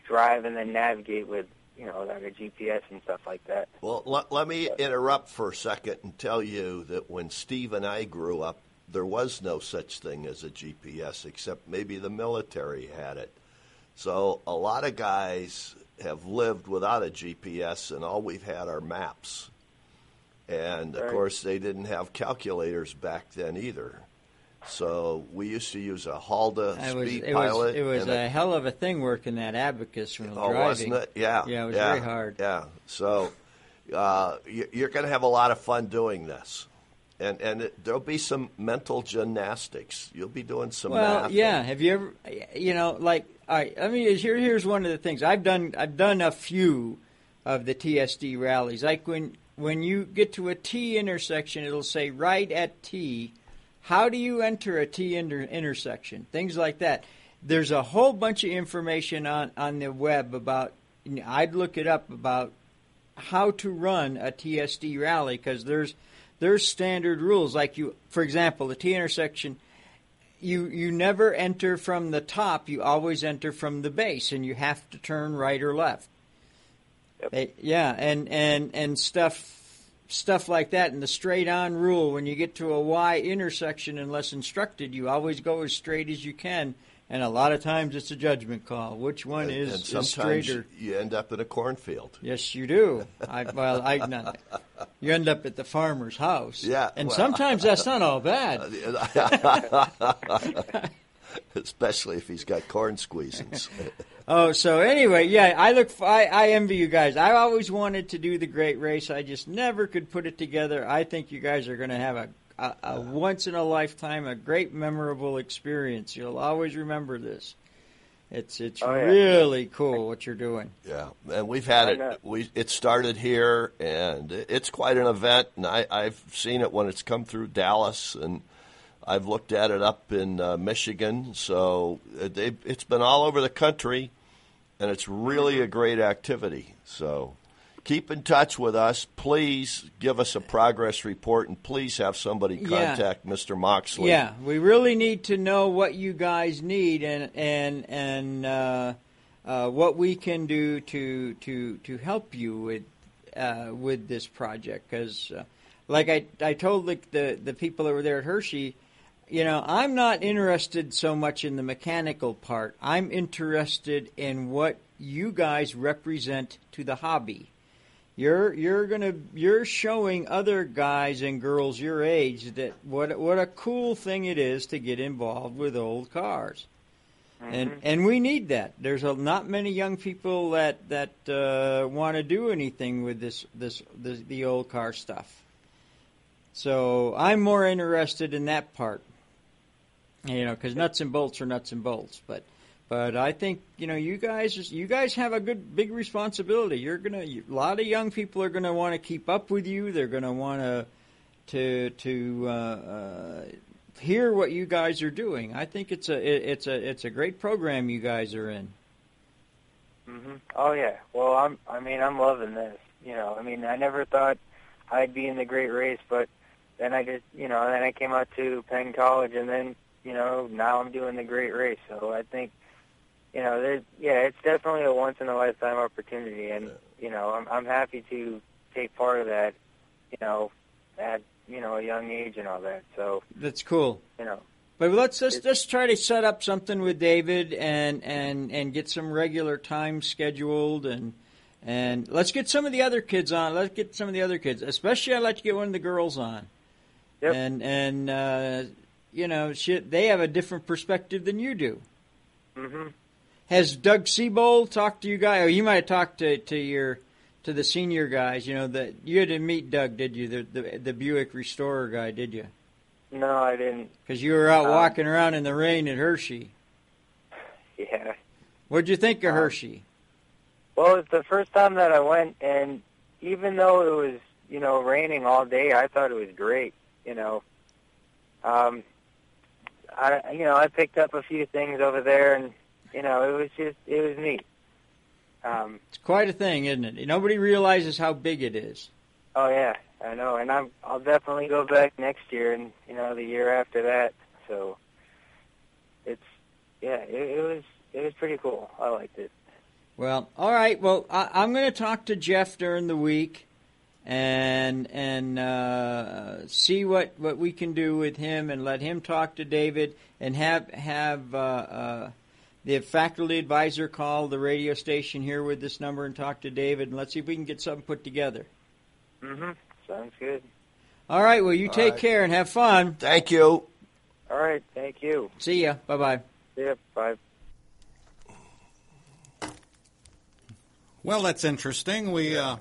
drive and then navigate with you know like a GPS and stuff like that. Well, let, let me interrupt for a second and tell you that when Steve and I grew up, there was no such thing as a GPS, except maybe the military had it. So a lot of guys have lived without a GPS, and all we've had are maps. And of Right. course, they didn't have calculators back then either. So we used to use a Halda It was, speed it pilot. was, it was and a hell of a thing working that abacus when Oh, driving. wasn't it? Yeah. Yeah, it was very hard. Yeah. So uh, you- you're going to have a lot of fun doing this. And, and it, there'll be some mental gymnastics. You'll be doing some well, math. yeah. Have you ever, you know, like, all right. I mean, here, here's one of the things I've done. I've done a few of the TSD rallies. Like when when you get to a T intersection, it'll say right at T. How do you enter a T inter- intersection? Things like that. There's a whole bunch of information on on the web about. I'd look it up about how to run a TSD rally because there's there's standard rules. Like you, for example, the T intersection you you never enter from the top. You always enter from the base, and you have to turn right or left. Eh, yeah, and and and stuff stuff like that. And the straight on rule: when you get to a Y intersection, unless instructed, you always go as straight as you can. And a lot of times, it's a judgment call. Which one And, is, and is sometimes straighter? you end up in a cornfield. Yes, you do. I, well, I not, you end up at the farmer's house. Yeah, and well- sometimes that's not all bad. *laughs* Especially if he's got corn squeezings. *laughs* Oh, so anyway, yeah, I look. f I I envy you guys. I always wanted to do the great race. I just never could put it together. I think you guys are going to have a, a, a once in a lifetime, a great memorable experience. You'll always remember this. It's it's Oh, yeah. really cool what you're doing. Yeah, and we've had it. We it started here, and it's quite an event. And I, I've seen it when it's come through Dallas, and I've looked at it up in uh, Michigan. So uh, they it's been all over the country, and it's really a great activity. So keep in touch with us. Please give us a progress report, and please have somebody Yeah. contact Mr. Moxley. Yeah, we really need to know what you guys need and and and uh, uh, what we can do to to to help you with uh, with this project. Because, uh, like I I told the, the the people that were there at Hershey, you know, I'm not interested so much in the mechanical part. I'm interested in what you guys represent to the hobby. You're you're gonna you're showing other guys and girls your age that what what a cool thing it is to get involved with old cars, and and we need that. There's a, not many young people that that uh, want to do anything with this this the, the old car stuff. So I'm more interested in that part, you know, because nuts and bolts are nuts and bolts, but. But I think you know you guys you guys have a good big responsibility. You're gonna a lot of young people are gonna want to keep up with you. They're gonna want to to to uh, uh, hear what you guys are doing. I think it's a it, it's a it's a great program you guys are in. hmm Oh yeah. Well, I'm. I mean, I'm loving this. You know, I mean, I never thought I'd be in the great race, but then I just, you know, then I came out to Penn College, and then, you know, now I'm doing the great race. So I think, you know, there's, yeah, it's definitely a once in a lifetime opportunity, and you know, I'm I'm happy to take part of that. You know, at you know a young age and all that. So That's cool. you know, But let's just try to set up something with David and and and get some regular time scheduled and and let's get some of the other kids on. Let's get some of the other kids, especially I'd like to get one of the girls on. Yep. And and uh, you know, shit, they have a different perspective than you do. hmm Has Doug Seybold talked to you guys? Or you might have talked to, to your to the senior guys. You know that you didn't meet Doug, did you? The the, the Buick Restorer guy, did you? no, I didn't. Because you were out Um, walking around in the rain at Hershey. *laughs* Yeah. What'd you think Um, of Hershey? Well, it's the first time that I went, and even though it was, you know, raining all day, I thought it was great. You know, um, I, you know, I picked up a few things over there, and you know, it was just, it was neat. Um, It's quite a thing, isn't it? Nobody realizes how big it is. oh yeah, I know, and I'm, I'll definitely go back next year, and you know, the year after that. So, it's, yeah, it, it was, it was pretty cool. I liked it. Well, all right. Well, I, I'm going to talk to Jeff during the week and and uh, see what, what we can do with him, and let him talk to David, and have have uh, uh, the faculty advisor call the radio station here with this number and talk to David, and let's see if we can get something put together. Mm-hmm. Sounds good. All right. Well, you All take right. care and have fun. Thank you. All right. Thank you. See ya. Bye bye. See ya. Bye. Well, that's interesting. We uh,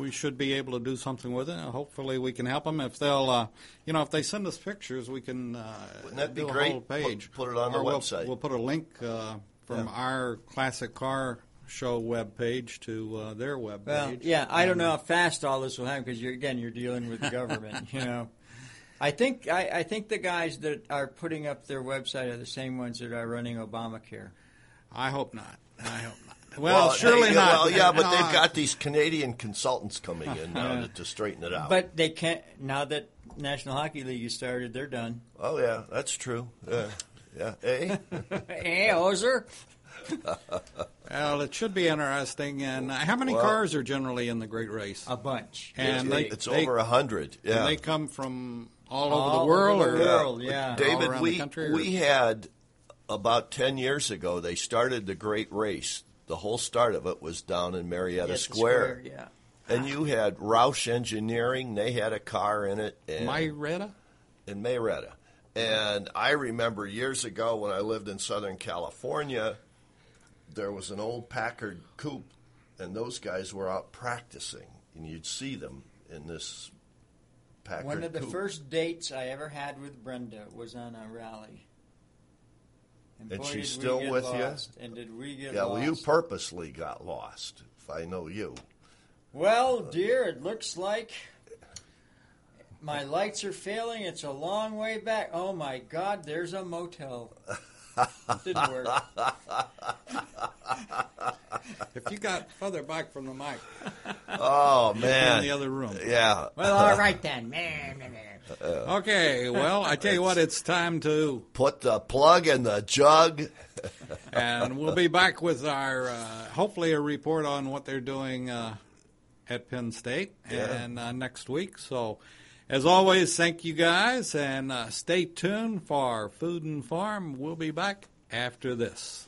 we should be able to do something with it. Hopefully, we can help them if they'll, uh, you know, if they send us pictures, we can. Uh, Wouldn't that be a great? whole page. Put- put it on the Or we'll- website. We'll put a link uh, from Yeah. our classic car show web page to uh, their web page. Well, page. yeah, I don't know how fast all this will happen because you're again you're dealing with the government. *laughs* you know, I think I, I think the guys that are putting up their website are the same ones that are running Obamacare. I hope not. I hope not. Well, hey, surely yeah, not. Well, yeah, but No, they've I- got these Canadian consultants coming in now Yeah. to, to straighten it out. But they can't now that National Hockey League has started. They're done. oh yeah, that's true. Yeah, yeah. Eh? hey, *laughs* Ozer. *laughs* Well, it should be interesting. And uh, how many Well- cars are generally in the Great Race? A bunch. And it's, they, it's they- over a hundred. and Yeah, they come from all, All over the over world, or world, yeah. all David, around we the country. we had about ten years ago. They started the Great Race. The whole start of it was down in Marietta At the Square. yeah. And you had Roush Engineering. They had a car in it. And, Myretta? in Mayretta. And I remember years ago when I lived in Southern California, there was an old Packard coupe, and those guys were out practicing, and you'd see them in this Packard One of the coupe. first dates I ever had with Brenda was on a rally. And boy, she's did we still get with lost. And did we get Yeah, well, you purposely got lost, if I know you. Well, dear, it looks like my lights are failing. It's a long way back. Oh my God, there's a motel. *laughs* It *laughs* didn't work. *laughs* If you got further back from the mic, *laughs* Oh, man. in the other room. Yeah. Well, all right then. Meh, meh, meh. Okay, well, I tell you what, it's time to, Put the plug in the jug. and we'll be back with our, uh, hopefully, a report on what they're doing uh, at Penn State Yeah. and uh, next week. So, as always, thank you guys, and uh, stay tuned for Food and Farm. We'll be back after this.